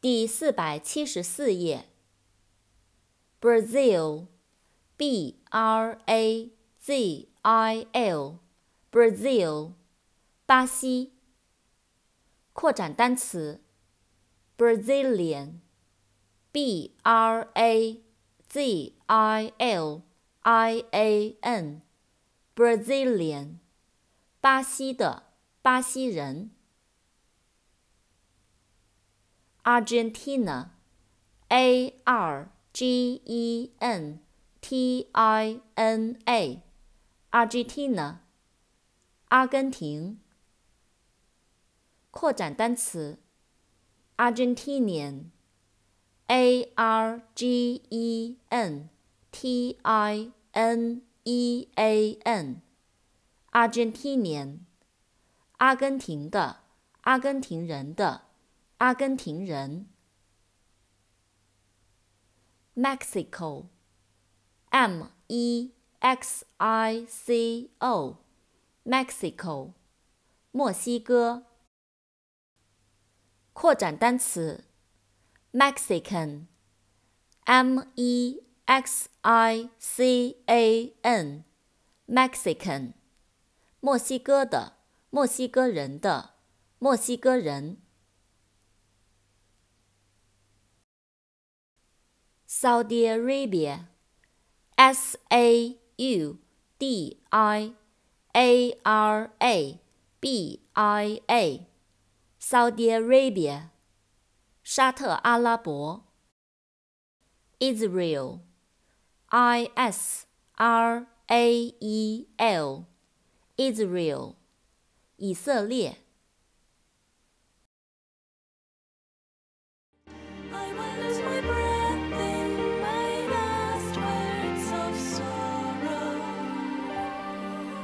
第四百七十四页。Brazil，B R A Z I L，Brazil，巴西。扩展单词，Brazilian，B R A Z I L I A N，Brazilian，巴西的，巴西人。Argentina, A R G E N T I N A, Argentina, 阿根廷。扩展单词，Argentinian, A R G E N T I N E A N, Argentinian, 阿根廷的，阿根廷人的。阿根廷人。Mexico，M E X I C O，Mexico，墨西哥。扩展单词，Mexican，M E X I C A N，Mexican，墨西哥的，墨西哥人的，墨西哥人。Saudi Arabia, S A U D I A R A B I A, Saudi Arabia, 沙特阿拉伯。Israel, I S R A E L, Israel, 以色列。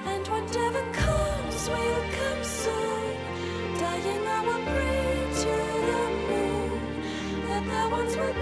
And whatever comes will come soon. Dying